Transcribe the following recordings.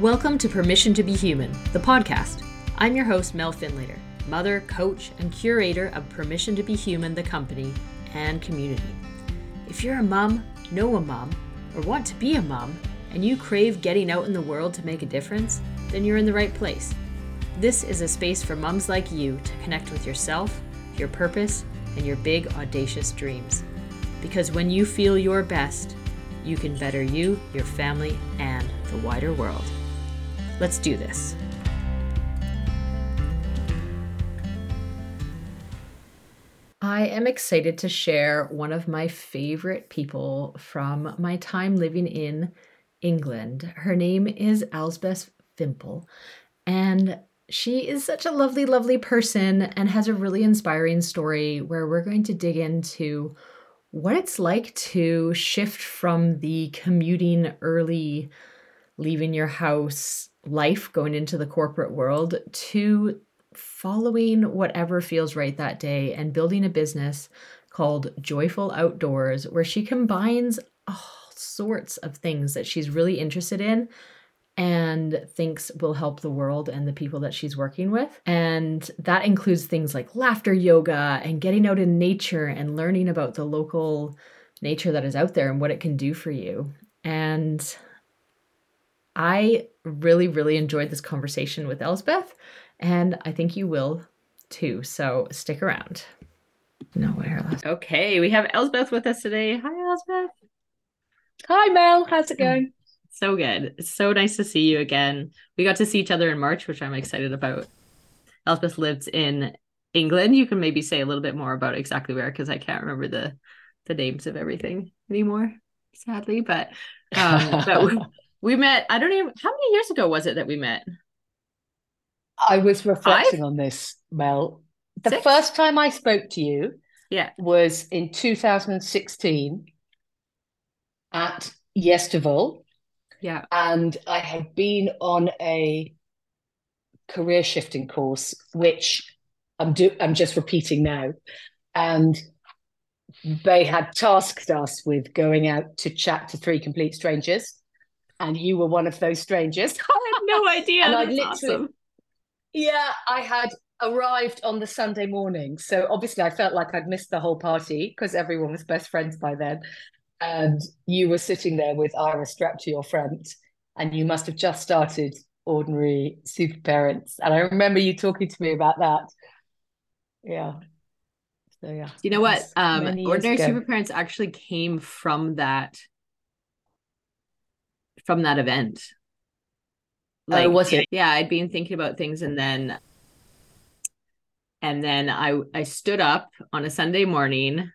Welcome to Permission to Be Human, the podcast. I'm your host, Mel Finlater, mother, coach, and curator of Permission to Be Human, the company and community. If you're a mom, know a mom, or want to be a mom, and you crave getting out in the world to make a difference, then you're in the right place. This is a space for moms like you to connect with yourself, your purpose, and your big, audacious dreams. Because when you feel your best, you can better you, your family, and the wider world. Let's do this. I am excited to share one of my favorite people from my time living in England. Her name is Elspeth Fimpel, and she is such a lovely, lovely person and has a really inspiring story where we're going to dig into what it's like to shift from the commuting early, leaving your house life, going into the corporate world, to following whatever feels right that day and building a business called Joyful Outdoors, where she combines all sorts of things that she's really interested in and thinks will help the world and the people that she's working with. And that includes things like laughter yoga and getting out in nature and learning about the local nature that is out there and what it can do for you. And I really, really enjoyed this conversation with Elspeth, and I think you will too. So stick around. No way. Okay, we have Elspeth with us today. Hi, Elspeth. Hi, Mel. How's it going? So good. It's so nice to see you again. We got to see each other in March, which I'm excited about. Elspeth lives in England. You can maybe say a little bit more about exactly where, because I can't remember the the names of everything anymore, sadly. But um, but we, met. I don't even. How many years ago was it that we met? I was reflecting Five? on this, Mel. The Six? first time I spoke to you, yeah, was in 2016 at Yestival yeah. And I had been on a career shifting course, which I'm do I'm just repeating now. And they had tasked us with going out to chat to three complete strangers. And you were one of those strangers. I had no idea. and I literally awesome. Yeah, I had arrived on the Sunday morning. So obviously I felt like I'd missed the whole party because everyone was best friends by then and you were sitting there with Ira strapped to your front, and you must have just started ordinary super parents. And I remember you talking to me about that. Yeah. So yeah. You know what? Um ordinary super parents actually came from that from that event. Like oh, was it? Yeah, I'd been thinking about things and then and then I I stood up on a Sunday morning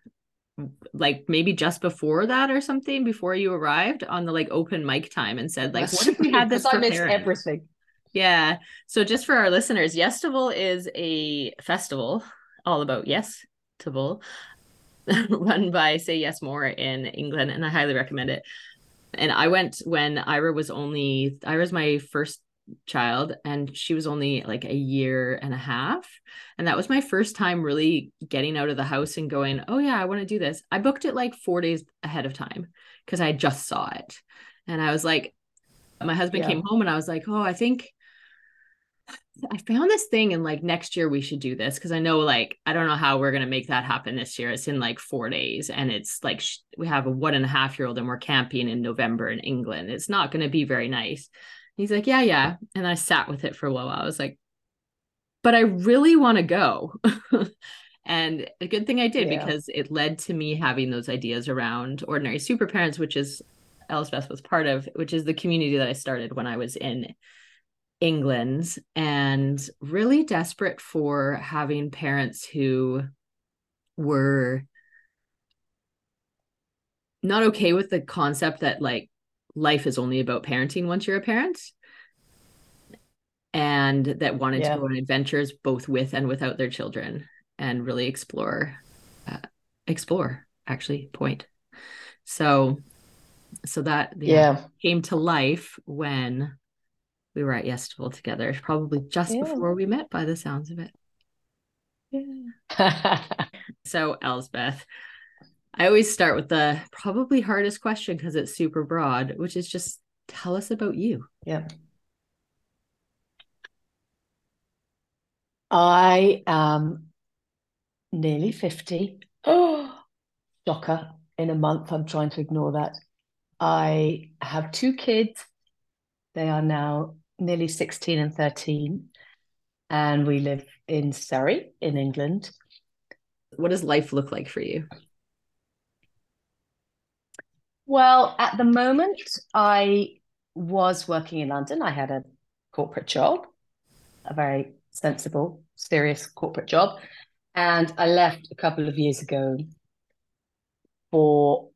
like maybe just before that or something before you arrived on the like open mic time and said like what if we had this I missed everything yeah so just for our listeners Yestival is a festival all about yes run by say yes more in England and I highly recommend it and I went when Ira was only Ira's my first child and she was only like a year and a half. And that was my first time really getting out of the house and going oh yeah i want to do this. I booked it like four days ahead of time because i just saw it. And i was like my husband yeah. came home and i was like oh i think I found this thing and like next year we should do this because I know like I don't know how we're gonna make that happen this year. It's in like four days and it's like sh- we have a one and a half year old and we're camping in November in England. It's not gonna be very nice. He's like, yeah, yeah. And I sat with it for a while. I was like, but I really want to go. and a good thing I did yeah. because it led to me having those ideas around ordinary super parents, which is Elspeth was part of, which is the community that I started when I was in England and really desperate for having parents who were not okay with the concept that like life is only about parenting once you're a parent. And that wanted yeah. to go on adventures both with and without their children and really explore uh, explore actually point. So so that yeah. came to life when we were at Yestival together, probably just yeah. before we met by the sounds of it. Yeah. so, Elspeth, I always start with the probably hardest question because it's super broad, which is just tell us about you. Yeah. I am nearly 50. Oh, shocker. In a month, I'm trying to ignore that. I have two kids. They are now nearly 16 and 13. And we live in Surrey, in England. What does life look like for you? Well, at the moment, I was working in London. I had a corporate job, a very sensible, serious corporate job. And I left a couple of years ago for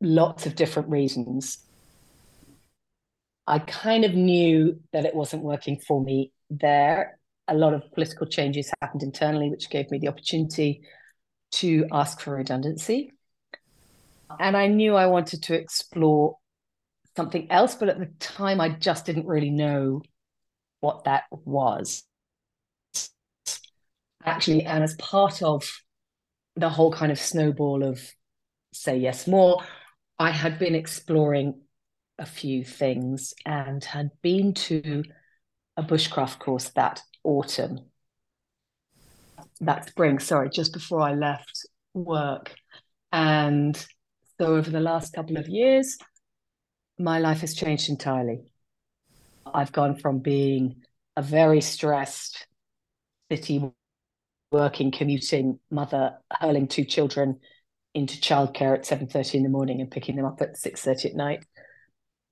lots of different reasons. I kind of knew that it wasn't working for me there. A lot of political changes happened internally, which gave me the opportunity to ask for redundancy. And I knew I wanted to explore something else, but at the time I just didn't really know what that was. Actually, and as part of the whole kind of snowball of say yes more, I had been exploring a few things and had been to a bushcraft course that autumn, that spring, sorry, just before I left work. And so over the last couple of years, my life has changed entirely. I've gone from being a very stressed city working, commuting mother, hurling two children into childcare at 7.30 in the morning and picking them up at 6.30 at night,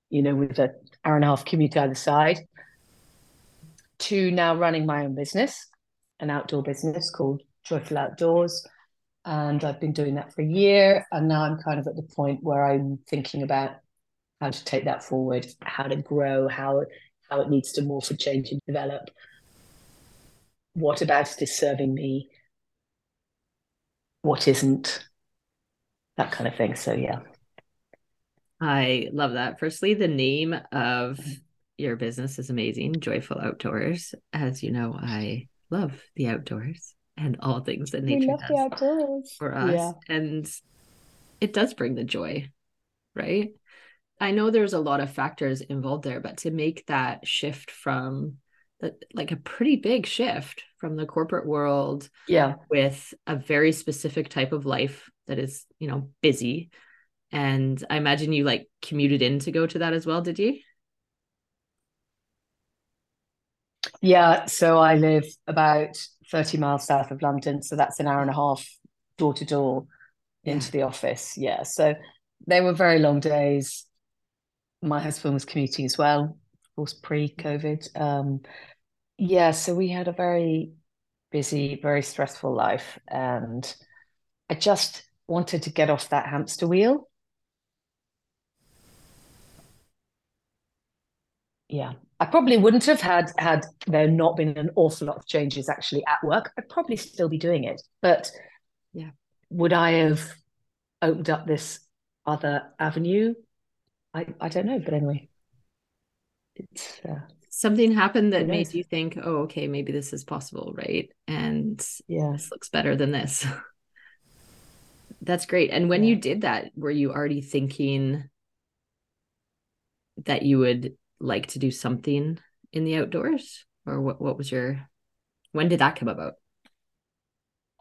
you know, with an hour and a half commute either side, to now running my own business, an outdoor business called Joyful Outdoors. And I've been doing that for a year. And now I'm kind of at the point where I'm thinking about how to take that forward, how to grow, how how it needs to morph and change and develop. What about it is serving me? What isn't? That kind of thing. So yeah. I love that. Firstly, the name of your business is amazing, Joyful Outdoors. As you know, I love the outdoors and all things that nature does for us. Yeah. And it does bring the joy, right? I know there's a lot of factors involved there, but to make that shift from the, like a pretty big shift from the corporate world, yeah, with a very specific type of life that is, you know, busy. And I imagine you like commuted in to go to that as well, did you? Yeah, so I live about 30 miles south of London, so that's an hour and a half door to door into the office. Yeah, so they were very long days my husband was commuting as well, of course, pre-COVID. Um, yeah, so we had a very busy, very stressful life, and I just wanted to get off that hamster wheel. Yeah, I probably wouldn't have had had there not been an awful lot of changes actually at work. I'd probably still be doing it, but yeah, would I have opened up this other avenue? I, I don't know, but anyway, it's uh, something happened that made you think, oh, okay, maybe this is possible, right? And yeah, this looks better than this. That's great. And when yeah. you did that, were you already thinking that you would like to do something in the outdoors, or what? What was your? When did that come about?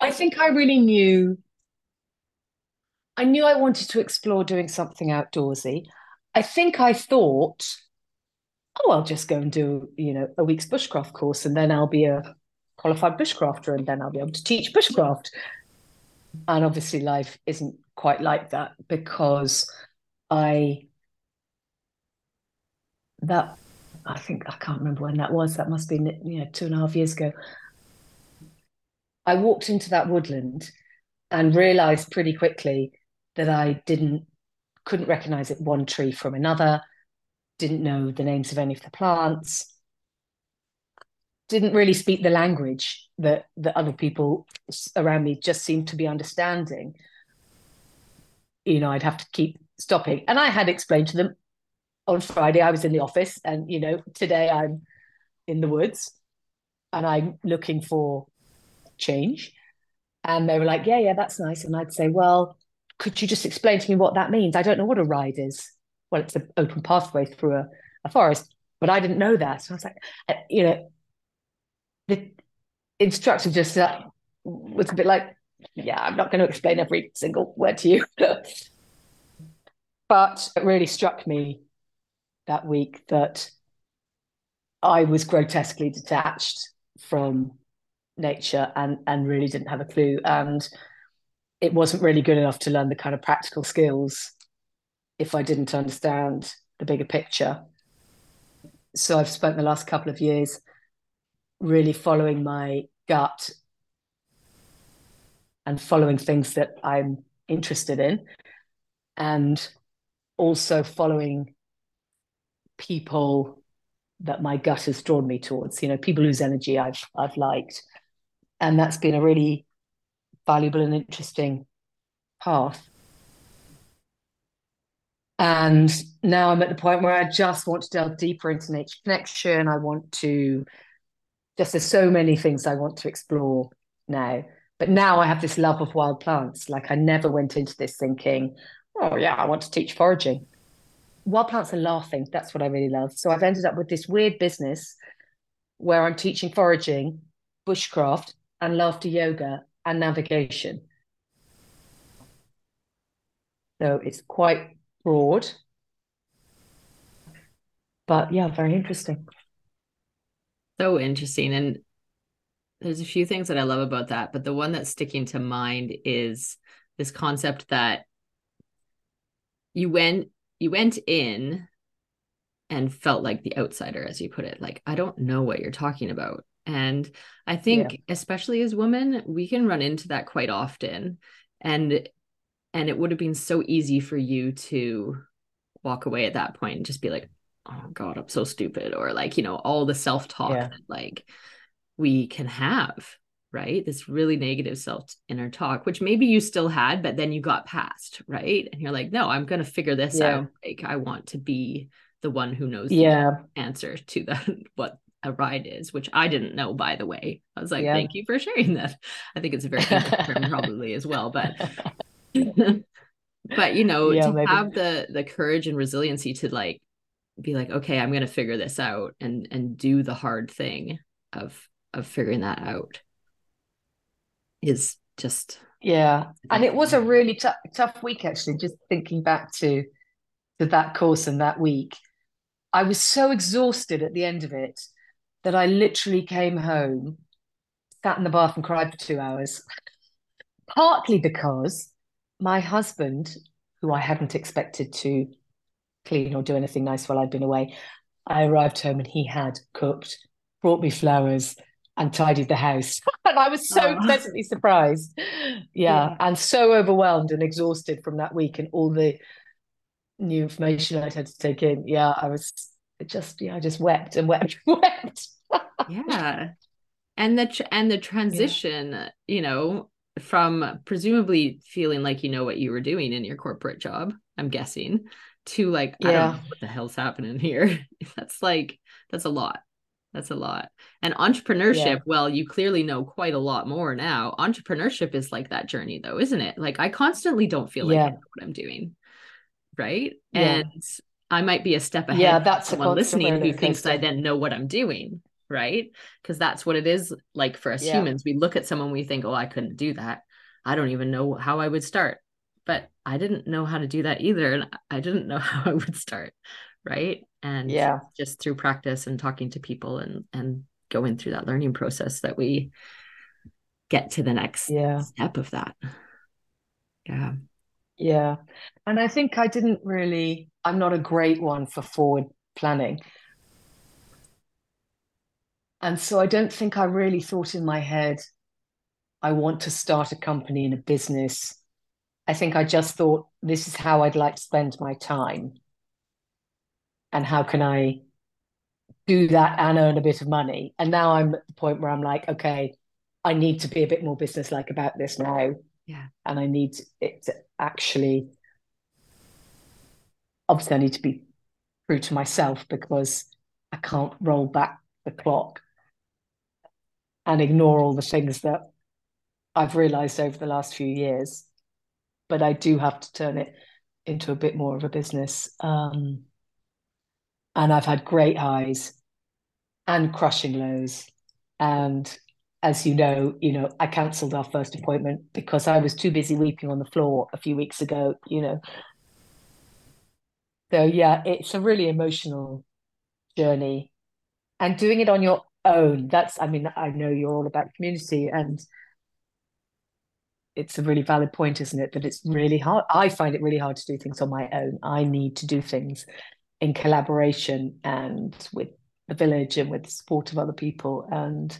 I think I really knew. I knew I wanted to explore doing something outdoorsy. I think I thought, oh, I'll just go and do, you know, a week's bushcraft course and then I'll be a qualified bushcrafter and then I'll be able to teach bushcraft. And obviously life isn't quite like that because I that I think I can't remember when that was. That must be you know two and a half years ago. I walked into that woodland and realized pretty quickly that I didn't couldn't recognize it one tree from another, didn't know the names of any of the plants, didn't really speak the language that that other people around me just seemed to be understanding. You know, I'd have to keep stopping. And I had explained to them on Friday I was in the office and you know, today I'm in the woods and I'm looking for change. And they were like, Yeah, yeah, that's nice. And I'd say, Well, could you just explain to me what that means? I don't know what a ride is. Well, it's an open pathway through a, a forest, but I didn't know that. So I was like, uh, you know, the, instructor just uh, was a bit like, yeah, I'm not going to explain every single word to you. but it really struck me that week that I was grotesquely detached from nature and and really didn't have a clue and it wasn't really good enough to learn the kind of practical skills if I didn't understand the bigger picture. So I've spent the last couple of years really following my gut and following things that I'm interested in and also following people that my gut has drawn me towards you know people whose energy I've I've liked. And that's been a really valuable and interesting path. And now I'm at the point where I just want to delve deeper into nature connection I want to just there's so many things I want to explore now. But now I have this love of wild plants. Like I never went into this thinking oh yeah I want to teach foraging wild plants are laughing. That's what I really love. So I've ended up with this weird business where I'm teaching foraging, bushcraft, and laughter yoga and navigation. So it's quite broad. But yeah, very interesting. So interesting. And there's a few things that I love about that, but the one that's sticking to mind is this concept that you went you went in and felt like the outsider as you put it like i don't know what you're talking about and i think yeah. especially as women we can run into that quite often and and it would have been so easy for you to walk away at that point and just be like oh god i'm so stupid or like you know all the self-talk yeah. that like we can have right? This really negative self inner talk, which maybe you still had, but then you got past, right? And you're like, no, I'm going to figure this yeah. out. Like, I want to be the one who knows yeah. the answer to the what a ride is, which I didn't know, by the way. I was like, yeah. thank you for sharing that. I think it's a very term probably as well, but but you know, to maybe. have the the courage and resiliency to like be like, okay, I'm going to figure this out and and do the hard thing of of figuring that out is just yeah. And it was a really t- tough week actually just thinking back to to that course and that week. I was so exhausted at the end of it that i literally came home sat in the bath and cried for two hours partly because my husband who i hadn't expected to clean or do anything nice while i'd been away i arrived home and he had cooked brought me flowers and tidied the house. and I was so oh. pleasantly surprised. Yeah, yeah, and so overwhelmed and exhausted from that week and all the new information I'd had to take in. Yeah, I was just yeah, I just wept and wept and wept. yeah. And the and the transition, yeah. you know, from presumably feeling like you know what you were doing in your corporate job, I'm guessing, to like, yeah. I don't know what the hell's happening here. that's like that's a lot. That's a lot. And entrepreneurship, yeah. well, you clearly know quite a lot more now. Entrepreneurship is like that journey, though, isn't it? Like, I constantly don't feel like yeah. I know what I'm doing. Right. Yeah. And I might be a step ahead. Yeah, that's someone listening who thinks I then know what I'm doing. Right. Because that's what it is like for us humans. We look at someone, we think, oh, I couldn't do that. I don't even know how I would start. But I didn't know how to do that either. And I didn't know how I would start right? And yeah. just through practice and talking to people and and going through that learning process that we get to the next yeah. step of that. Yeah. Yeah. And i think i didn't really i'm not a great one for forward planning. And so i don't think i really thought in my head i want to start a company in a business. I think i just thought this is how i'd like to spend my time and how can I do that and earn a bit of money? And now I'm at the point where I'm like, okay, I need to be a bit more businesslike about this now. Yeah. And I need it to actually, obviously, I need to be true to myself because I can't roll back the clock and ignore all the things that I've realized over the last few years. But I do have to turn it into a bit more of a business. Um, and I've had great highs and crushing lows. And as you know, you know, I cancelled our first appointment because I was too busy weeping on the floor a few weeks ago, you know. So yeah, it's a really emotional journey. And doing it on your own, that's I mean, I know you're all about community and it's a really valid point, isn't it? That it's really hard. I find it really hard to do things on my own. I need to do things in collaboration and with the village and with the support of other people. And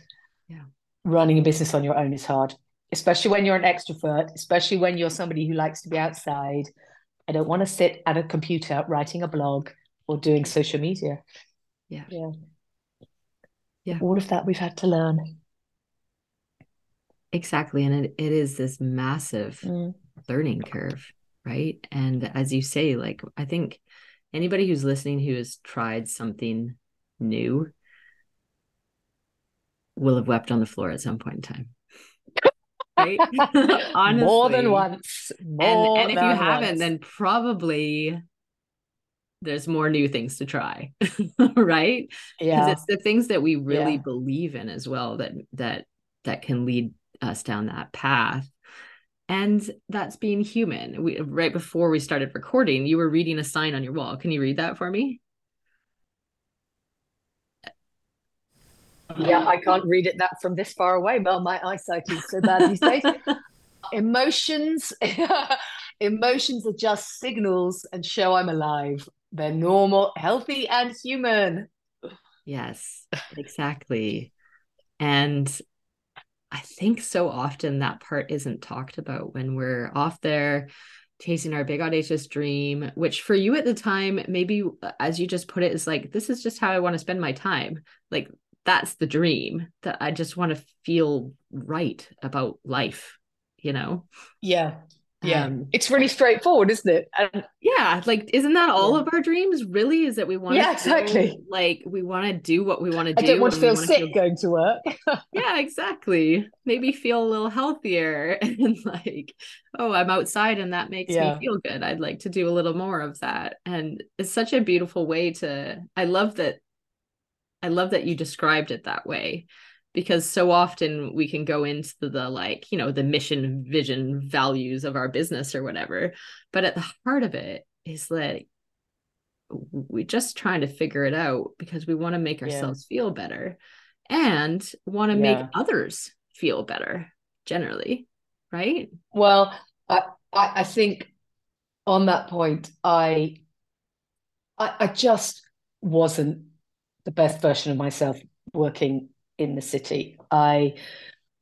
yeah, running a business on your own is hard, especially when you're an extrovert, especially when you're somebody who likes to be outside. I don't want to sit at a computer writing a blog or doing social media. Yeah. Yeah. Yeah. All of that we've had to learn. Exactly. And it, it is this massive Mm. learning curve, right? And as you say, like, I think anybody who's listening who has tried something new will have wept on the floor at some point in time. Right? Honestly. More than once. More and, and if you haven't, once. then probably there's more new things to try, right? Because yeah, it's the things that we really Yeah. believe in as well that that that can lead us down that path. And that's being human. We right before we started recording, you were reading a sign on your wall. Can you read that for me? yeah, I can't read it that from this far away, but my eyesight is so bad these days. Emotions, emotions are just signals and show I'm alive. They're normal, healthy, and human. Yes, exactly. And I think so often that part isn't talked about when we're off there chasing our big audacious dream, which for you at the time, maybe uh, as you just put it, is like, this is just how I want to spend my time. Like, that's the dream that I just want to feel right about life, you know? Yeah, yeah. Um, it's really straightforward, isn't it? And yeah like isn't that all Yeah. of our dreams really is that we want Yeah, to exactly. like we want to do what we want to do. I do don't want to feel sick going to work. yeah exactly maybe feel a little healthier and like oh i'm outside and that makes Yeah. me feel good i'd like to do a little more of that and it's such a beautiful way to i love that i love that you described it that way because so often we can go into the, the like you know the mission vision values of our business or whatever. But at the heart of it is that we're just trying to figure it out because we want to make Yeah. ourselves feel better and want to make others feel better generally right? Well, I, I, I think on that point, I, I, I just wasn't the best version of myself working in the city. I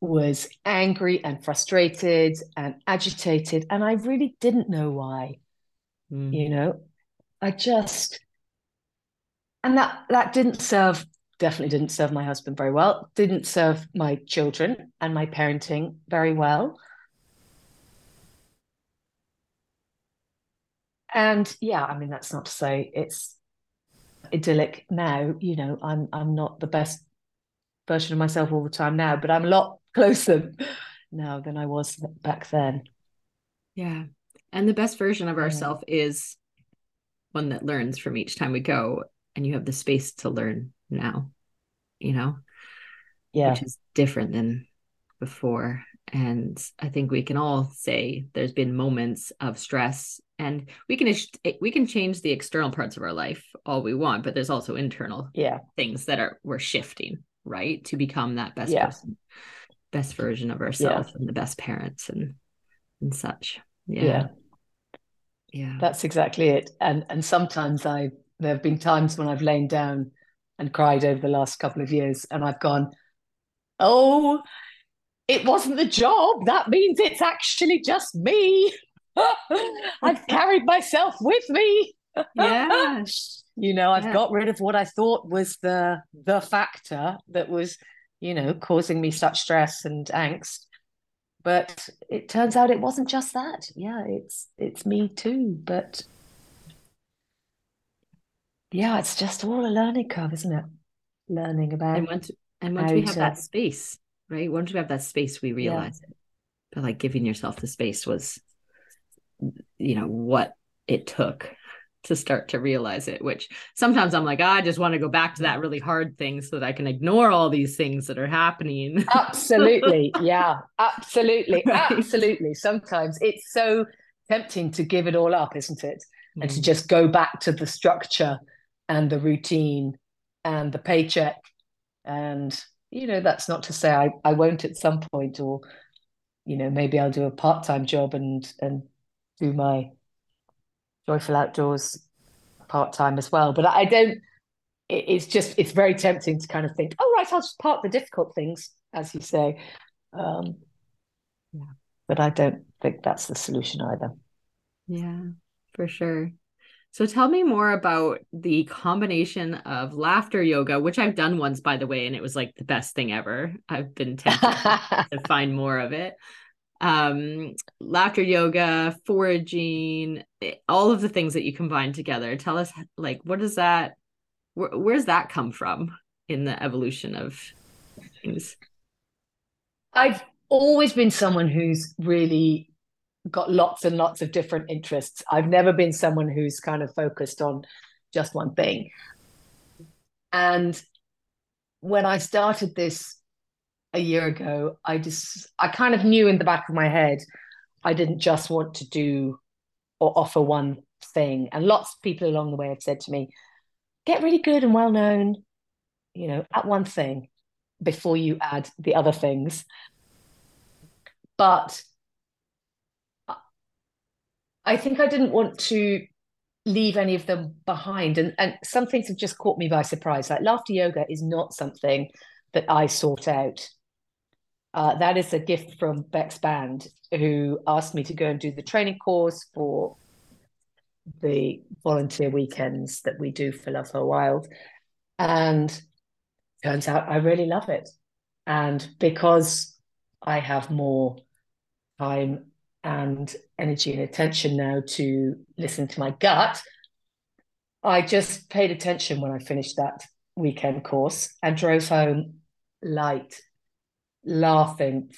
was angry and frustrated and agitated, and I really didn't know why. Mm. You know, I just, and that that didn't serve, definitely didn't serve my husband very well. Didn't serve my children and my parenting very well. And yeah, I mean, that's not to say it's idyllic now. You know, I'm I'm not the best version of myself all the time now, but I'm a lot closer now than I was back then. yeah and the best version of Yeah. ourself is one that learns from each time we go and you have the space to learn now you know Yeah, which is different than before. And I think we can all say there's been moments of stress, and we can eh, we can change the external parts of our life all we want, but there's also internal yeah, things that are we're shifting right to become that best Yeah. person, best version of ourselves, and the best parents and and such. yeah. Yeah, yeah, That's exactly it. And and sometimes I there have been times when I've lain down and cried over the last couple of years, and I've gone, oh, it wasn't the job. That means it's actually just me. I've carried myself with me. yeah. You know, I've Yeah. got rid of what I thought was the the factor that was, you know, causing me such stress and angst. But it turns out it wasn't just that. Yeah, it's it's me too. But yeah, it's just all a learning curve, isn't it? Learning about And once and once we have to- that space, right? Once we have that space, we realize it. But like giving yourself the space was, you know, what it took to start to realize it which sometimes i'm like oh, i just want to go back to that really hard thing so that i can ignore all these things that are happening absolutely yeah absolutely right. absolutely sometimes it's so tempting to give it all up isn't it mm. and to mm. just go back to the structure and the routine and the paycheck and you know that's not to say i, I won't at some point or you know maybe i'll do a part-time job and and do my joyful outdoors part-time as well but i don't it's just it's very tempting to kind of think oh right i'll just park the difficult things as you say um yeah but i don't think that's the solution either yeah for sure so tell me more about the combination of laughter yoga, which I've done once, by the way, and it was like the best thing ever. I've been tempted to find more of it. Um, laughter yoga, foraging, eh, all of the things that you combine together. Tell us, like, what does that? Where, where's that come from in the evolution of things? I've always been someone who's really got lots and lots of different interests. I've never been someone who's kind of focused on just one thing. And when I started this a year ago, I just I kind of knew in the back of my head I didn't just want to do or offer one thing. And lots of people along the way have said to me, get really good and well known, you know, at one thing before you add the other things. But I think I didn't want to leave any of them behind. And, and some things have just caught me by surprise. Like laughter yoga is not something that I sought out. Uh, that is a gift from Bex Band, who asked me to go and do the training course for the volunteer weekends that we do for Love Her Wild. And turns out I really love it. And because I have more time and energy and attention now to listen to my gut. I just paid attention when I finished that weekend course and drove home light, laughing,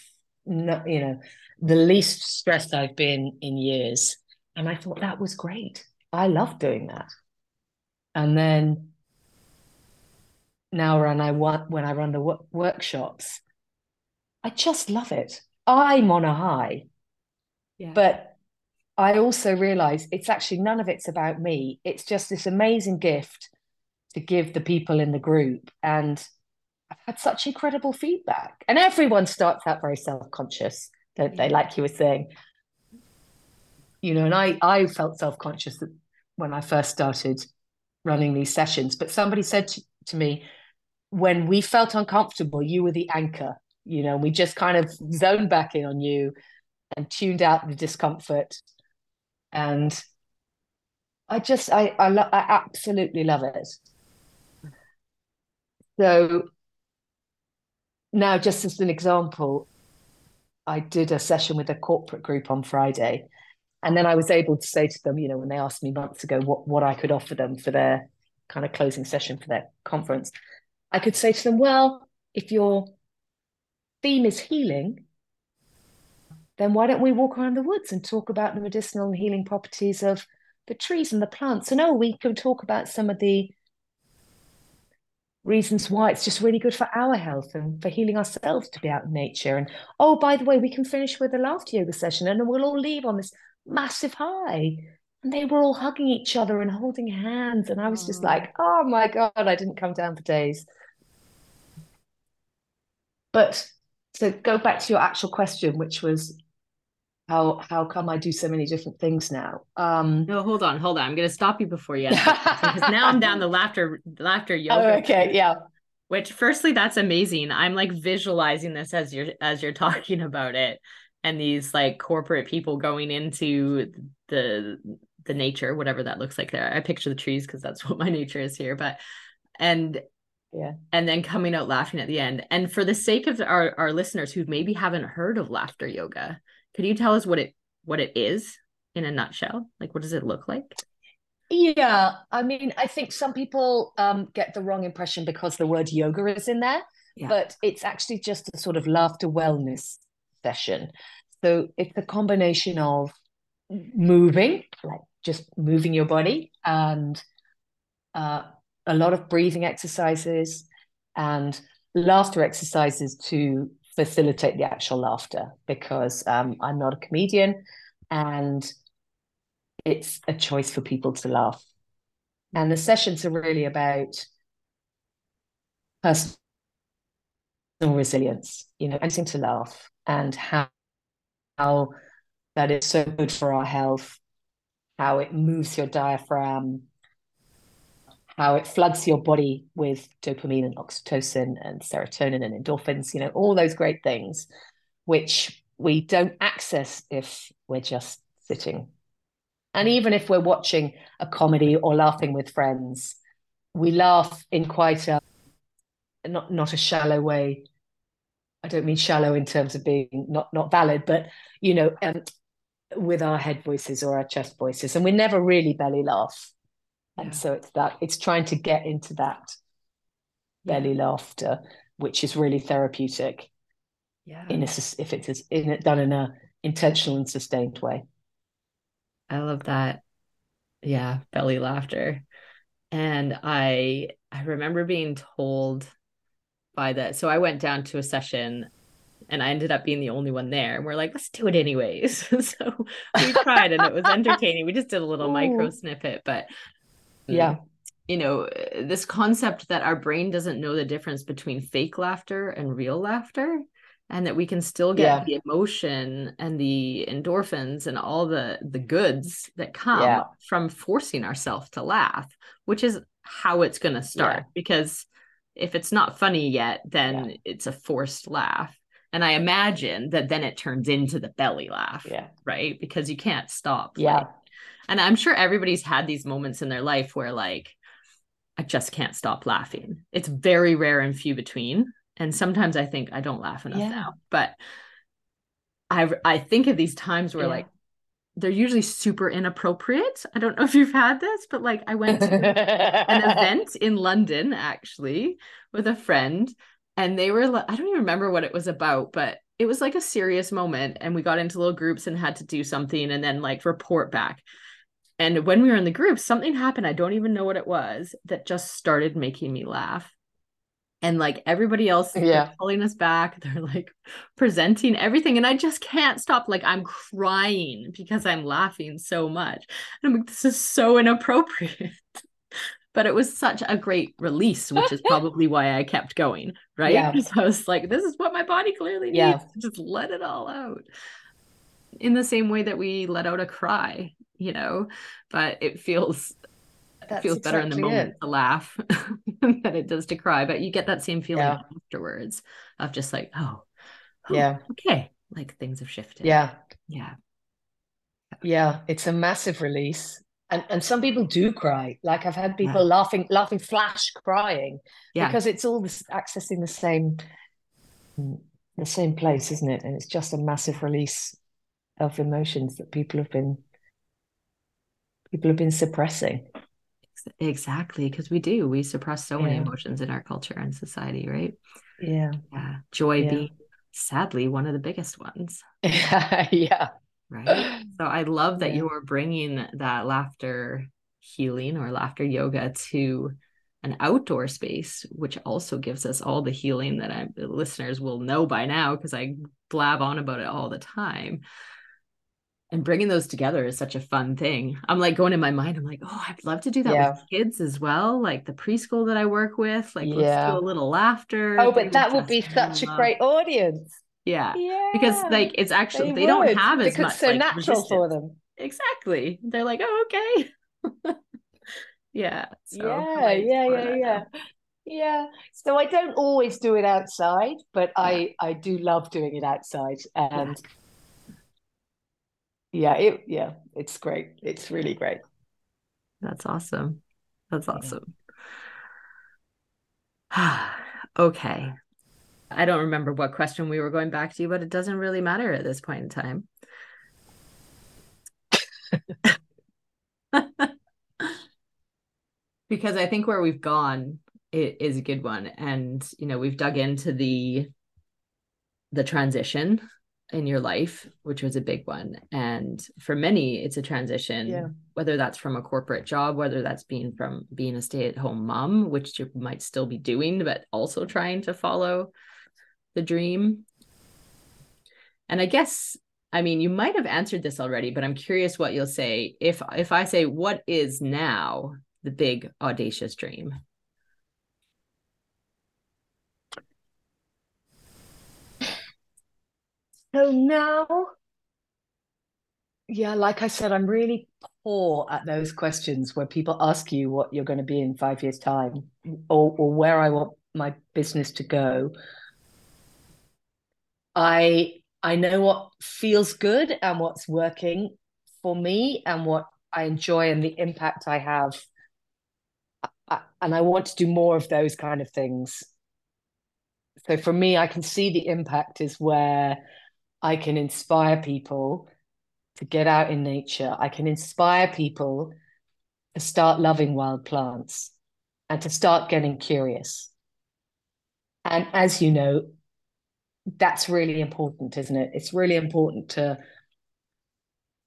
not, you know, the least stressed I've been in years. And I thought that was great. I love doing that. And then now when I when I run the workshops, I just love it. I'm on a high but I also realize it's actually none of it's about me. It's just this amazing gift to give the people in the group. And I've had such incredible feedback. And everyone starts out very self-conscious, don't they? Like you were saying. You know, and I I felt self-conscious when I first started running these sessions. But somebody said to, to me, when we felt uncomfortable, you were the anchor. You know, we just kind of zoned back in on you and tuned out the discomfort and i just i i, lo- I absolutely love it so now just as an example i did a session with a corporate group on friday and then i was able to say to them you know when they asked me months ago what what i could offer them for their kind of closing session for their conference i could say to them well if your theme is healing then why don't we walk around the woods and talk about the medicinal and healing properties of the trees and the plants? And oh, we can talk about some of the reasons why it's just really good for our health and for healing ourselves to be out in nature. And oh, by the way, we can finish with a laughter yoga session and we'll all leave on this massive high. And they were all hugging each other and holding hands. And I was just mm. like, oh my God, I didn't come down for days. But to go back to your actual question, which was how how come I do so many different things now? Um, no, hold on, hold on. I'm going to stop you before you because now I'm down the laughter laughter yoga. Oh, okay, yeah. Which, firstly, that's amazing. I'm like visualizing this as you're as you're talking about it, and these like corporate people going into the the nature, whatever that looks like there. I picture the trees because that's what my nature is here, but and yeah and then coming out laughing at the end and for the sake of our, our listeners who maybe haven't heard of laughter yoga could you tell us what it what it is in a nutshell? Like what does it look like? Yeah, I mean, I think some people um, get the wrong impression because the word yoga is in there, yeah. but it's actually just a sort of laughter wellness session. So it's a combination of moving, like just moving your body and uh, a lot of breathing exercises and laughter exercises to facilitate the actual laughter because um, I'm not a comedian and it's a choice for people to laugh. And the sessions are really about personal resilience, you know, wanting to laugh and how, how that is so good for our health, how it moves your diaphragm, how it floods your body with dopamine and oxytocin and serotonin and endorphins, you know, all those great things, which we don't access if we're just sitting. And even if we're watching a comedy or laughing with friends, we laugh in quite a not not a shallow way. I don't mean shallow in terms of being not not valid, but you know, um, with our head voices or our chest voices, and we never really belly laugh and so it's that it's trying to get into that belly laughter which is really therapeutic yeah in a if it's in it done in a intentional and sustained way i love that yeah belly laughter and i i remember being told by that so i went down to a session and I ended up being the only one there. And we're like, let's do it anyways. so we tried and it was entertaining. We just did a little Ooh. micro snippet, but yeah. Mm-hmm. You know uh, this concept that our brain doesn't know the difference between fake laughter and real laughter and that we can still get yeah. the emotion and the endorphins and all the the goods that come yeah. from forcing ourselves to laugh which is how it's going to start. Yeah. because if it's not funny yet then it's a forced laugh. And i imagine that then it turns into the belly laugh yeah. right? Because you can't stop yeah. like, and I'm sure everybody's had these moments in their life where like I just can't stop laughing. It's very rare and few between. And sometimes I think I don't laugh enough yeah. now. But I I think of these times where yeah. like they're usually super inappropriate. I don't know if you've had this, but like I went to an event in London actually with a friend and they were I don't even remember what it was about, but it was like a serious moment and we got into little groups and had to do something and then like report back. And when we were in the group, something happened. I don't even know what it was that just started making me laugh. And like everybody else, yeah, pulling us back. They're like presenting everything, and I just can't stop. Like I'm crying because I'm laughing so much. And I'm like, this is so inappropriate. but it was such a great release, which is probably why I kept going, right? Yeah. Because I was like, this is what my body clearly needs. Yeah. Just let it all out. In the same way that we let out a cry, you know, but it feels it feels better in the moment it. to laugh than it does to cry. But you get that same feeling yeah. afterwards of just like, oh, oh, yeah, okay, like things have shifted. Yeah, yeah, yeah. It's a massive release, and and some people do cry. Like I've had people yeah. laughing, laughing, flash crying, yeah. because it's all this accessing the same, the same place, isn't it? And it's just a massive release of emotions that people have been people have been suppressing. Exactly, because we do. We suppress so yeah. many emotions in our culture and society, right? Yeah. Yeah. Joy yeah. being sadly one of the biggest ones. yeah. Right. So I love that yeah. you're bringing that laughter healing or laughter yoga to an outdoor space, which also gives us all the healing that I, listeners will know by now because I blab on about it all the time and bringing those together is such a fun thing. I'm like going in my mind, I'm like, oh, I'd love to do that yeah. with kids as well, like the preschool that I work with. Like, yeah. let's do a little laughter. Oh, but that would be such a great audience. Yeah. yeah. Because like it's actually they, they don't have as because much so like, natural resistance. for them. Exactly. They're like, oh, okay. yeah. So yeah, yeah, yeah, yeah. Yeah. So I don't always do it outside, but I I do love doing it outside. And yeah it yeah it's great. It's really great. That's awesome. That's awesome. Okay. I don't remember what question we were going back to but it doesn't really matter at this point in time. Because i think where we've gone is a good one. And you know we've dug into the the transition in your life, which was a big one. And for many, it's a transition, Yeah. whether that's from a corporate job, whether that's being from being a stay at home mom, which you might still be doing, but also trying to follow the dream. And I guess, I mean, you might have answered this already, but I'm curious what you'll say if if I say what is now the big audacious dream. So now, yeah, like I said, I'm really poor at those questions where people ask you what you're going to be in five years' time or, or where I want my business to go. I I know what feels good and what's working for me and what I enjoy and the impact I have. And I want to do more of those kind of things. So for me, I can see the impact is where I can inspire people to get out in nature. I can inspire people to start loving wild plants and to start getting curious. And as you know, that's really important, isn't it? It's really important to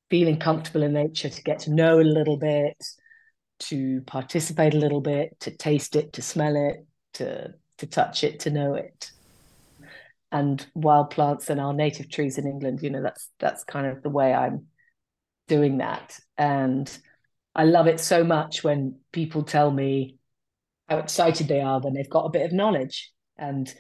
feeling comfortable in nature, to get to know a little bit, to participate a little bit, to taste it, to smell it, to to touch it, to know it. And wild plants and our native trees in England, you know, that's that's kind of the way I'm doing that. And I love it so much when people tell me how excited they are when they've got a bit of knowledge and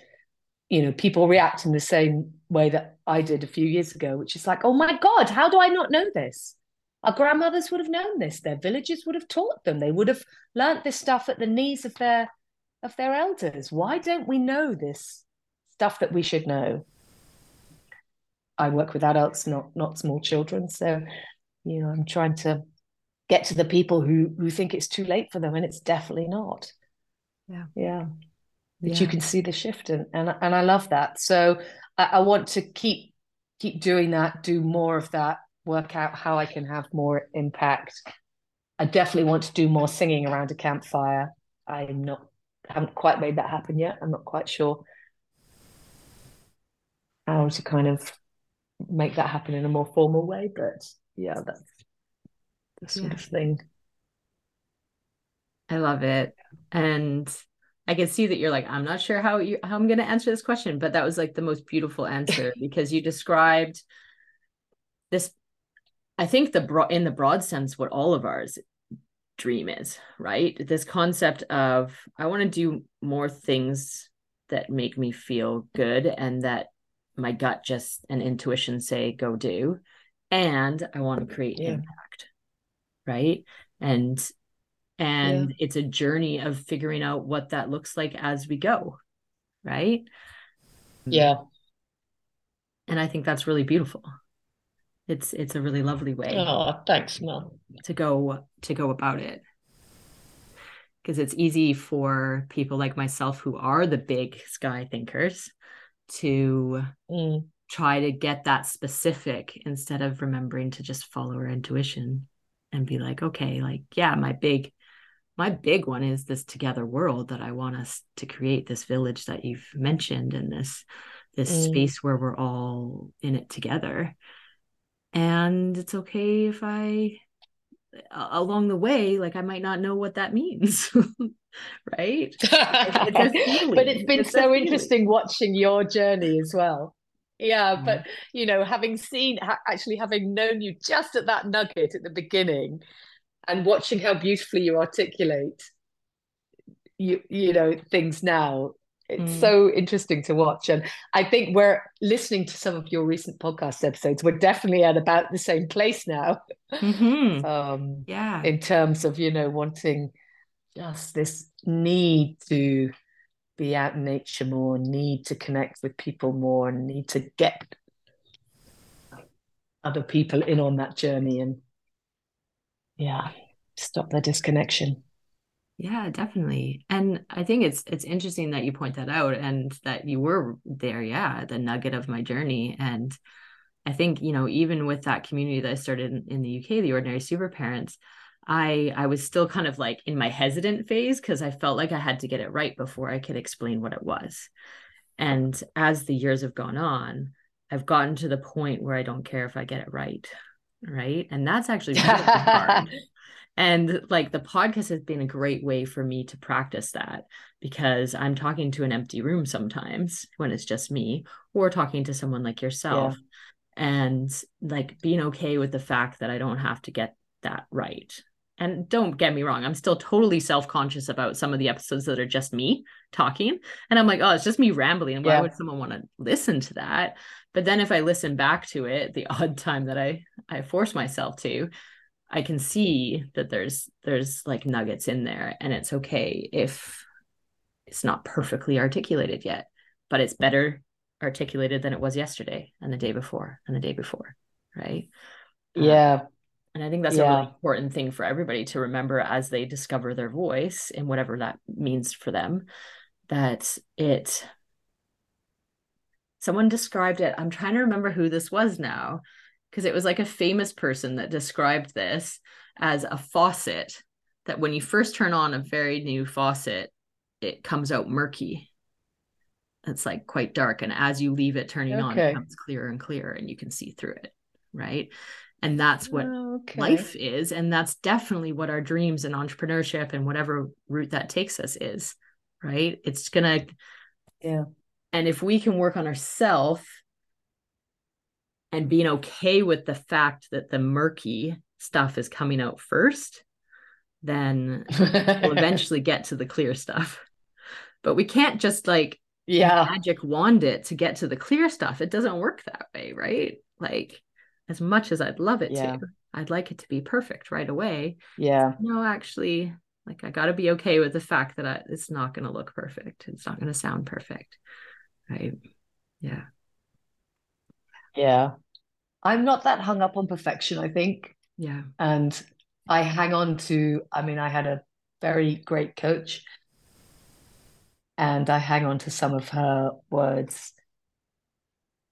you know, people react in the same way that I did a few years ago, which is like, oh my God, how do I not know this? Our grandmothers would have known this. Their villages would have taught them. They would have learnt this stuff at the knees of their of their elders. Why don't we know this stuff that we should know? I work with adults, not not small children. So, you know, I'm trying to get to the people who who think it's too late for them, and it's definitely not. Yeah. Yeah that Yeah. you can see the shift and and, and I love that. So I, I want to keep keep doing that, do more of that, work out how I can have more impact. I definitely want to do more singing around a campfire. I'm not haven't quite made that happen yet. I'm not quite sure how to kind of make that happen in a more formal way, but yeah, that's the sort Yeah. of thing. I love it. And I can see that you're like, I'm not sure how you how I'm gonna answer this question, but that was like the most beautiful answer because you described this, I think the broad in the broad sense, what all of ours dream is, right? This concept of I want to do more things that make me feel good and that my gut just and intuition say go do. And I want to create Yeah. impact. Right. And and it's a journey of figuring out what that looks like as we go right mm. Yeah. and i think that's really beautiful it's it's a really lovely way Oh, thanks, Mel. to go to go about it because it's easy for people like myself who are the big sky thinkers to Mm. try to get that specific instead of remembering to just follow our intuition and be like okay like yeah my big my big one is this together world that I want us to create this village that you've mentioned and this this Mm. space where we're all in it together. And it's okay if i along the way like I might not know what that means. right? it's but it's been It's so interesting watching your journey as well. Yeah, Mhm. but you know, having seen, actually having known you just at that nugget at the beginning, and watching how beautifully you articulate, you you know things now. It's Mm. so interesting to watch, and I think we're listening to some of your recent podcast episodes. We're definitely at about the same place now. Mhm. Um, Yeah. in terms of you know wanting just this need to be out in nature more need to connect with people more need to get other people in on that journey and yeah stop the disconnection Yeah, definitely. And I think it's it's interesting that you point that out and that you were there, yeah, the nugget of my journey. And I think, you know, even with that community that I started in, in the UK, the Ordinary Super Parents, I I was still kind of like in my hesitant phase because I felt like I had to get it right before I could explain what it was. And as the years have gone on, I've gotten to the point where I don't care if I get it right. Right. And that's actually really hard. And like the podcast has been a great way for me to practice that because I'm talking to an empty room sometimes when it's just me, or talking to someone like yourself. Yeah. And like being okay with the fact that I don't have to get that right. And don't get me wrong, I'm still totally self conscious about some of the episodes that are just me talking. And I'm like, oh, it's just me rambling. Why yeah. would someone want to listen to that? But then if I listen back to it, the odd time that I I force myself to, I can see that there's there's like nuggets in there and it's okay if it's not perfectly articulated yet, but it's better articulated than it was yesterday and the day before and the day before, right? Yeah. Um, and I think that's yeah. a really important thing for everybody to remember as they discover their voice and whatever that means for them that it someone described it. I'm trying to remember who this was now because it was like a famous person that described this as a faucet that when you first turn on a very new faucet, it comes out murky. It's like quite dark. And as you leave it turning okay. on, it becomes clearer and clearer and you can see through it. Right. And that's what oh, okay. life is. And that's definitely what our dreams and entrepreneurship and whatever route that takes us is. Right. It's going to, yeah. And if we can work on ourselves and being okay with the fact that the murky stuff is coming out first, then we'll eventually get to the clear stuff. But we can't just like yeah magic wand it to get to the clear stuff. It doesn't work that way, right? Like as much as I'd love it yeah. to, I'd like it to be perfect right away. Yeah. No, actually, like I got to be okay with the fact that I, it's not going to look perfect. It's not going to sound perfect. Right. Yeah. Yeah. I'm not that hung up on perfection, I think. Yeah. And I hang on to, I mean, I had a very great coach and I hang on to some of her words,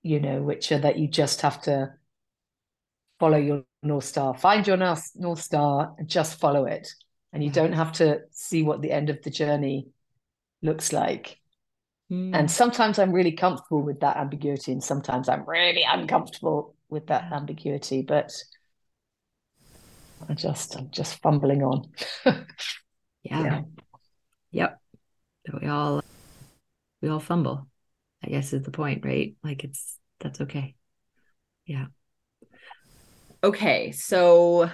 you know, which are that you just have to follow your North Star, find your North, North Star and just follow it. And you don't have to see what the end of the journey looks like. Mm. And sometimes I'm really comfortable with that ambiguity, and sometimes I'm really uncomfortable with that ambiguity. But I just, I'm just fumbling on. yeah. yeah. Yep. We all, we all fumble. I guess is the point, right? Like it's that's okay. Yeah. Okay, so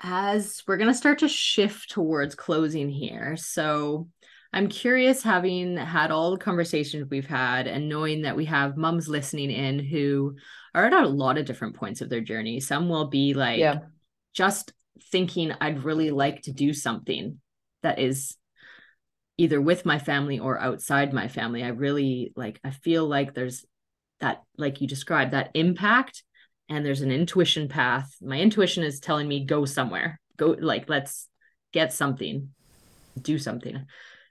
as we're going to start to shift towards closing here. So I'm curious, having had all the conversations we've had and knowing that we have mums listening in who are at a lot of different points of their journey. Some will be like yeah. just thinking, I'd really like to do something that is either with my family or outside my family. I really like, I feel like there's that, like you described, that impact and there's an intuition path. My intuition is telling me go somewhere, go like, let's get something, do something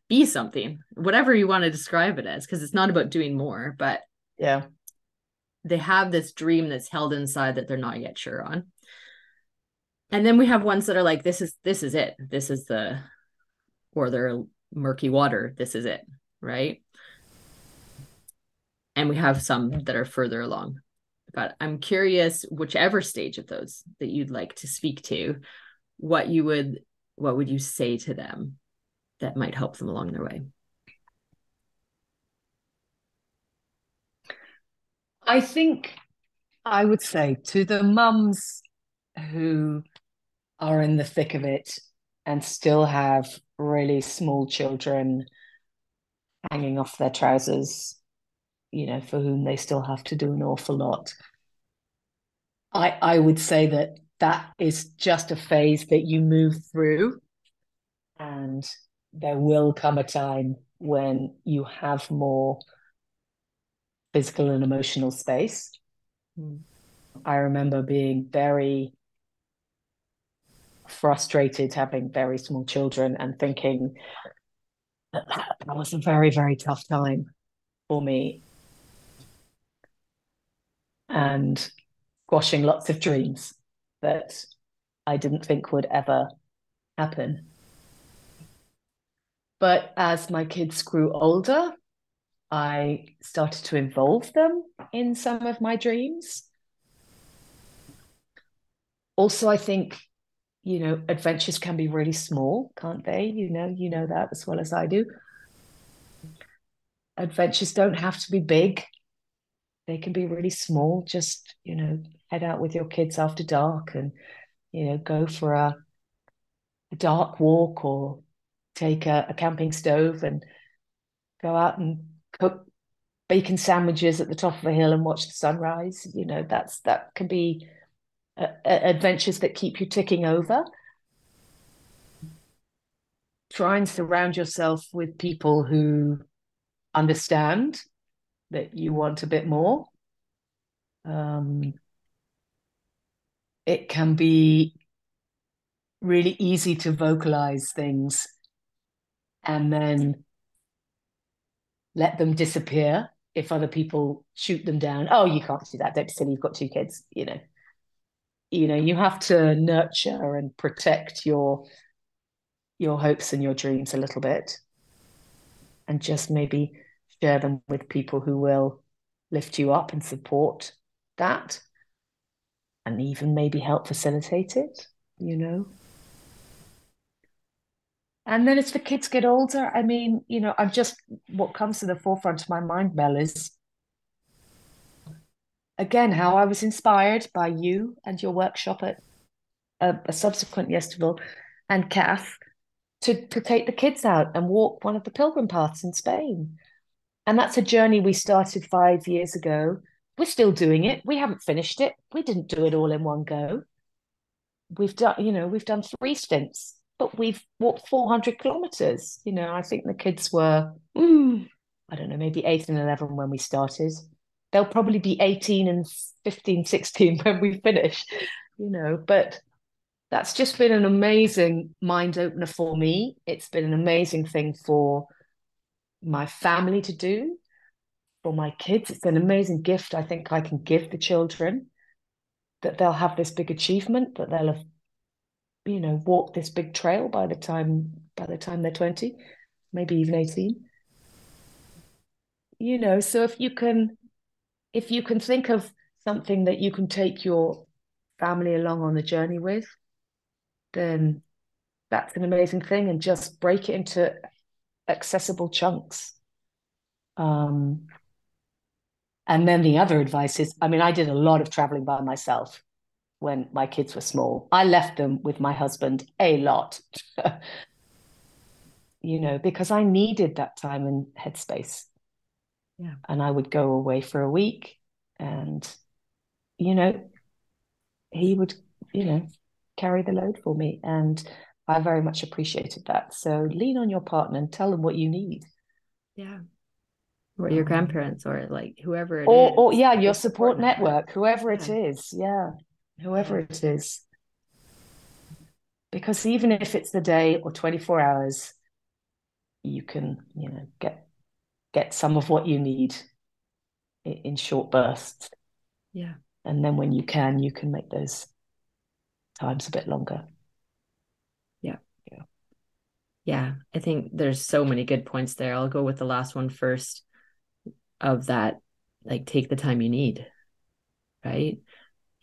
be something, whatever you want to describe it as, because it's not about doing more, but yeah, they have this dream that's held inside that they're not yet sure on. And then we have ones that are like, this is this is it. This is the or they're murky water. This is it. Right. And we have some that are further along. But I'm curious, whichever stage of those that you'd like to speak to, what you would what would you say to them that might help them along their way? I think I would say to the mums who are in the thick of it and still have really small children hanging off their trousers, you know, for whom they still have to do an awful lot. I, I would say that that is just a phase that you move through and there will come a time when you have more physical and emotional space. Mm. I remember being very frustrated having very small children and thinking that that was a very, very tough time for me. And squashing lots of dreams that I didn't think would ever happen. But as my kids grew older, I started to involve them in some of my dreams. Also, I think, you know, adventures can be really small, can't they? You know, you know that as well as I do. Adventures don't have to be big. They can be really small. Just, you know, head out with your kids after dark and, you know, go for a, a dark walk or take a, a camping stove and go out and cook bacon sandwiches at the top of a hill and watch the sunrise. You know, that's that can be uh, adventures that keep you ticking over. Try and surround yourself with people who understand that you want a bit more. Um, it can be really easy to vocalize things and then let them disappear if other people shoot them down. Oh, you can't do that. Don't be silly. You've got two kids. You know, you know, you have to nurture and protect your your hopes and your dreams a little bit, and just maybe share them with people who will lift you up and support that, and even maybe help facilitate it. You know. And then as the kids get older, I mean, you know, I'm just what comes to the forefront of my mind, Mel, is again how I was inspired by you and your workshop at a, a subsequent festival and Kath to, to take the kids out and walk one of the pilgrim paths in Spain. And that's a journey we started five years ago. We're still doing it. We haven't finished it. We didn't do it all in one go. We've done, you know, we've done three stints but we've walked 400 kilometers. You know, I think the kids were, mm, I don't know, maybe eight and 11 when we started. They'll probably be 18 and 15, 16 when we finish, you know, but that's just been an amazing mind opener for me. It's been an amazing thing for my family to do, for my kids. It's an amazing gift I think I can give the children that they'll have this big achievement, that they'll have you know walk this big trail by the time by the time they're 20 maybe even 18 you know so if you can if you can think of something that you can take your family along on the journey with then that's an amazing thing and just break it into accessible chunks um and then the other advice is i mean i did a lot of traveling by myself when my kids were small. I left them with my husband a lot, you know, because I needed that time and headspace. Yeah. And I would go away for a week and, you know, he would, you know, carry the load for me. And I very much appreciated that. So lean on your partner and tell them what you need. Yeah. Or your grandparents or like whoever it or, is. or yeah, your support, support network, whoever yeah. it is. Yeah whoever it is. Because even if it's the day or 24 hours, you can, you know, get get some of what you need in short bursts. Yeah. And then when you can, you can make those times a bit longer. Yeah. I think there's so many good points there. I'll go with the last one first of that, like take the time you need. Right.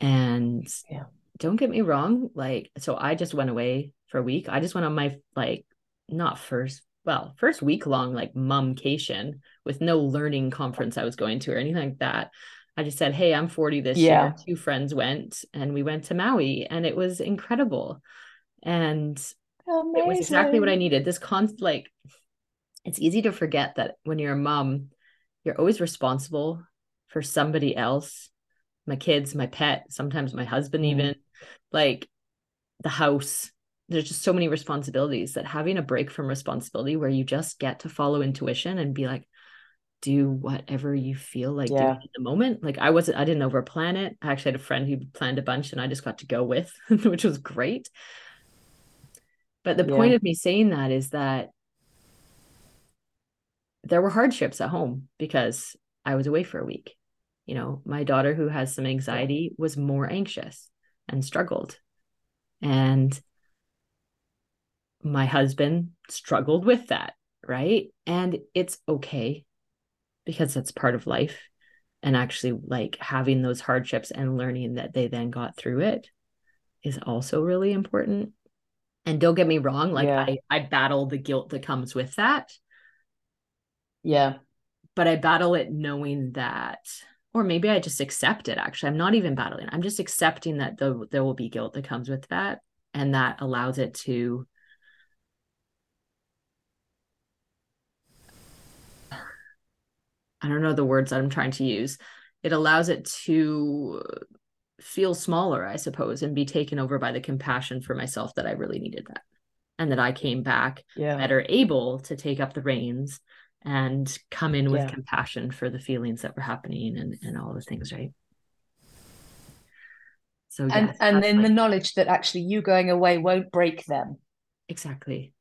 And yeah. don't get me wrong, like so I just went away for a week. I just went on my like not first well, first week long like mumcation with no learning conference I was going to or anything like that. I just said, Hey, I'm 40 this yeah. year. Two friends went and we went to Maui and it was incredible. And Amazing. it was exactly what I needed. This constant like it's easy to forget that when you're a mom, you're always responsible for somebody else my kids, my pet, sometimes my husband, mm. even like the house. There's just so many responsibilities that having a break from responsibility where you just get to follow intuition and be like, do whatever you feel like yeah. doing in the moment. Like I wasn't, I didn't over plan it. I actually had a friend who planned a bunch and I just got to go with, which was great. But the yeah. point of me saying that is that there were hardships at home because I was away for a week. You know my daughter who has some anxiety was more anxious and struggled. And my husband struggled with that right? And it's okay because that's part of life. And actually like having those hardships and learning that they then got through it is also really important and don't get me wrong like Yeah. i i battle the guilt that comes with that Yeah. but i battle it knowing that or maybe i just accept it actually i'm not even battling i'm just accepting that the, there will be guilt that comes with that and that allows it to I don't know the words that I'm trying to use. It allows it to feel smaller, I suppose, and be taken over by the compassion for myself that I really needed that. And that I came back Yeah. better able to take up the reins and come in with Yeah. compassion for the feelings that were happening and, and all the things, right? So And yes, and that's then like- the knowledge that actually you going away won't break them. exactly.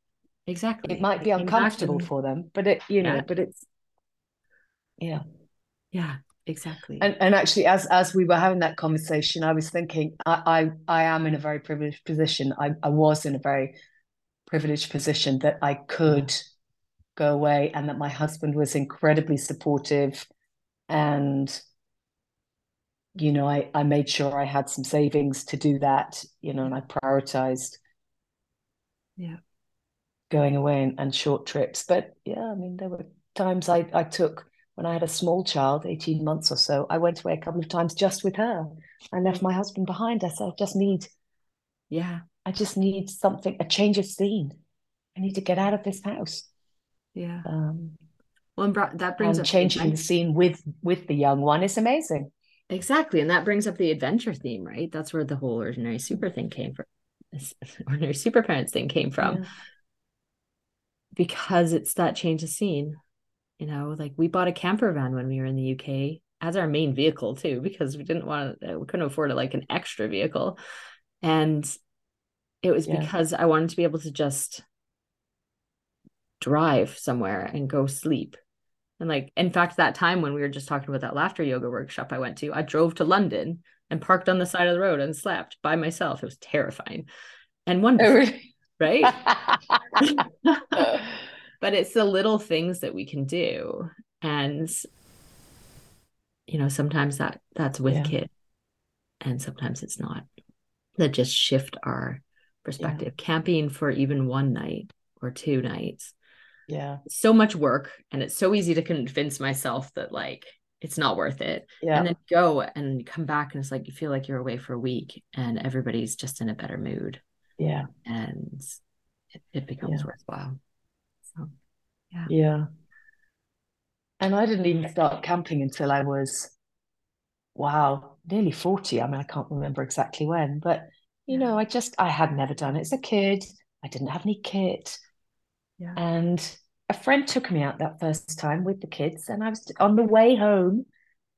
Exactly. It might be I came back uncomfortable and- for them, but it, you know, Yeah. but it's yeah. Yeah, exactly. And and actually, as as we were having that conversation, I was thinking, I I, I am in a very privileged position. I, I was in a very privileged position that I could go away, and that my husband was incredibly supportive, and you know, I I made sure I had some savings to do that, you know, and I prioritized yeah. going away and, and short trips. But yeah, I mean, there were times I I took when I had a small child, 18 months or so, I went away a couple of times just with her. I left my husband behind. I said, I just need, Yeah. I just need something, a change of scene. I need to get out of this house. Yeah. Um, Well, and that brings and up the changing the adventure- scene with with the young one is amazing. Exactly. And that brings up the adventure theme, right? That's where the whole ordinary super thing came from. Ordinary super parents thing came from Yeah. because it's that change of scene. You know, like we bought a camper van when we were in the UK as our main vehicle too, because we didn't want to, we couldn't afford it like an extra vehicle. And it was Yeah. because I wanted to be able to just drive somewhere and go sleep. And like, in fact, that time when we were just talking about that laughter yoga workshop I went to, I drove to London and parked on the side of the road and slept by myself. It was terrifying and Oh, wonderful, right? but it's the little things that we can do. And you know, sometimes that that's with Yeah. kid and sometimes it's not. That just shift our perspective. Camping for even one night or two nights yeah, so much work and it's so easy to convince myself that like it's not worth it yeah, and then go and come back and it's like you feel like you're away for a week and everybody's just in a better mood yeah, and it, it becomes Yeah. worthwhile yeah. And I didn't even start camping until I was, wow, nearly 40. I mean, I can't remember exactly when, but you know, I just, I had never done it as a kid. I didn't have any kit. Yeah. And a friend took me out that first time with the kids, and I was on the way home.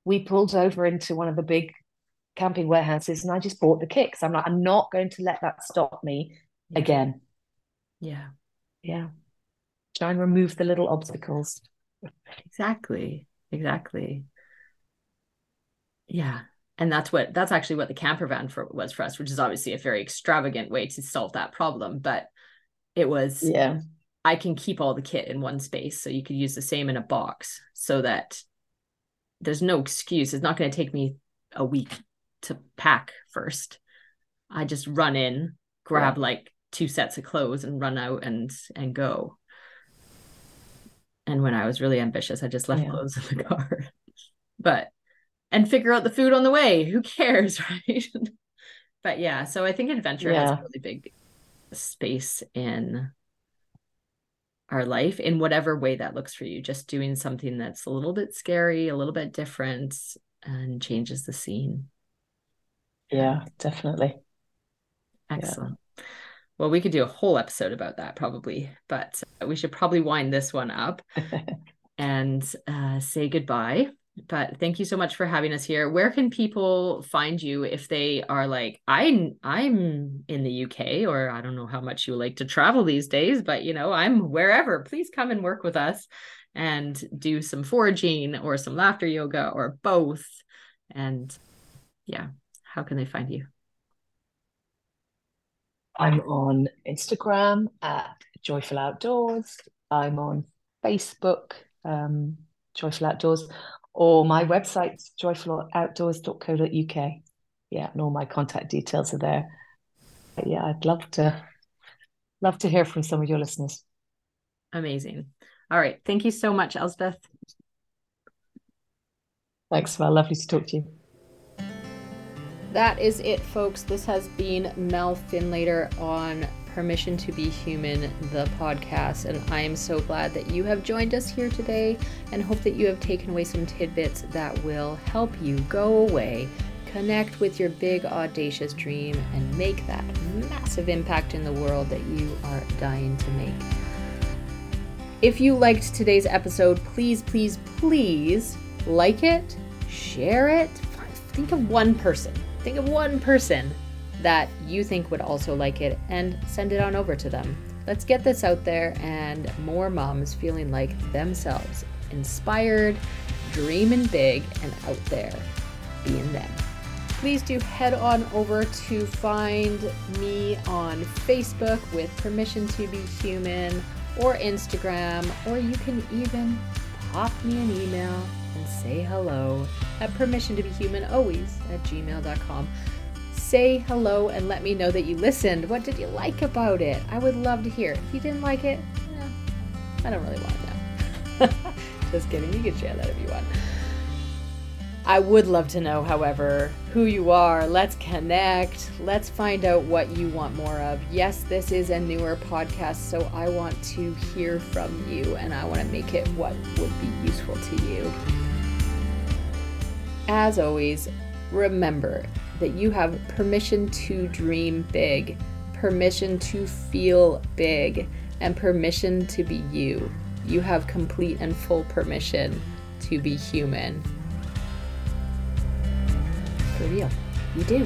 We pulled over into one of the big camping warehouses, and I just bought the kit because I'm like, I'm not going to let that stop me Yeah. again. yeah Yeah. Try and remove the little obstacles. exactly exactly yeah and that's what that's actually what the camper van for was for us which is obviously a very extravagant way to solve that problem but it was Yeah. I can keep all the kit in one space. So you could use the same in a box so that there's no excuse. It's not going to take me a week to pack first. I just run in, grab like two sets of clothes and run out and and go. And when I was really ambitious, I just left Yeah. clothes in the car. but and figure out the food on the way. Who cares, right? but yeah, so I think adventure has a really big space in our life in whatever way that looks for you just doing something that's a little bit scary a little bit different and changes the scene Yeah, definitely. excellent well we could do a whole episode about that probably but we should probably wind this one up and uh, say goodbye. But thank you so much for having us here. Where can people find you if they are like i i'm in the uk or i don't know how much you like to travel these days but you know i'm wherever. Please come and work with us and do some foraging or some laughter yoga or both. And yeah how can they find you I'm on Instagram at Joyful Outdoors. I'm on Facebook. Um, Joyful Outdoors, or my website, joyfuloutdoors.co.uk. Yeah, and all my contact details are there. But yeah, I'd love to love to hear from some of your listeners. Amazing. All right. Thank you so much, Elspeth. Thanks, Mel. Lovely to talk to you. That is it, folks. This has been Mel Finlater on Permission to Be Human, the podcast. And I am so glad that you have joined us here today and hope that you have taken away some tidbits that will help you go away, connect with your big, audacious dream, and make that massive impact in the world that you are dying to make. If you liked today's episode, please, please, please like it, share it. Think of one person. Think of one person that you think would also like it and send it on over to them. Let's get this out there and more moms feeling like themselves, inspired, dreaming big, and out there being them. Please do head on over to find me on Facebook with Permission to Be Human or Instagram, or you can even pop me an email and say hello at permission to be human always at gmail.com say hello and let me know that you listened. What did you like about it? I would love to hear. If you didn't like it, eh, I don't really want to know. Just kidding. You can share that if you want. I would love to know, however, who you are. Let's connect. Let's find out what you want more of. Yes, this is a newer podcast, so I want to hear from you and I want to make it what would be useful to you. As always, remember that you have permission to dream big, permission to feel big, and permission to be you. You have complete and full permission to be human. For real, you do.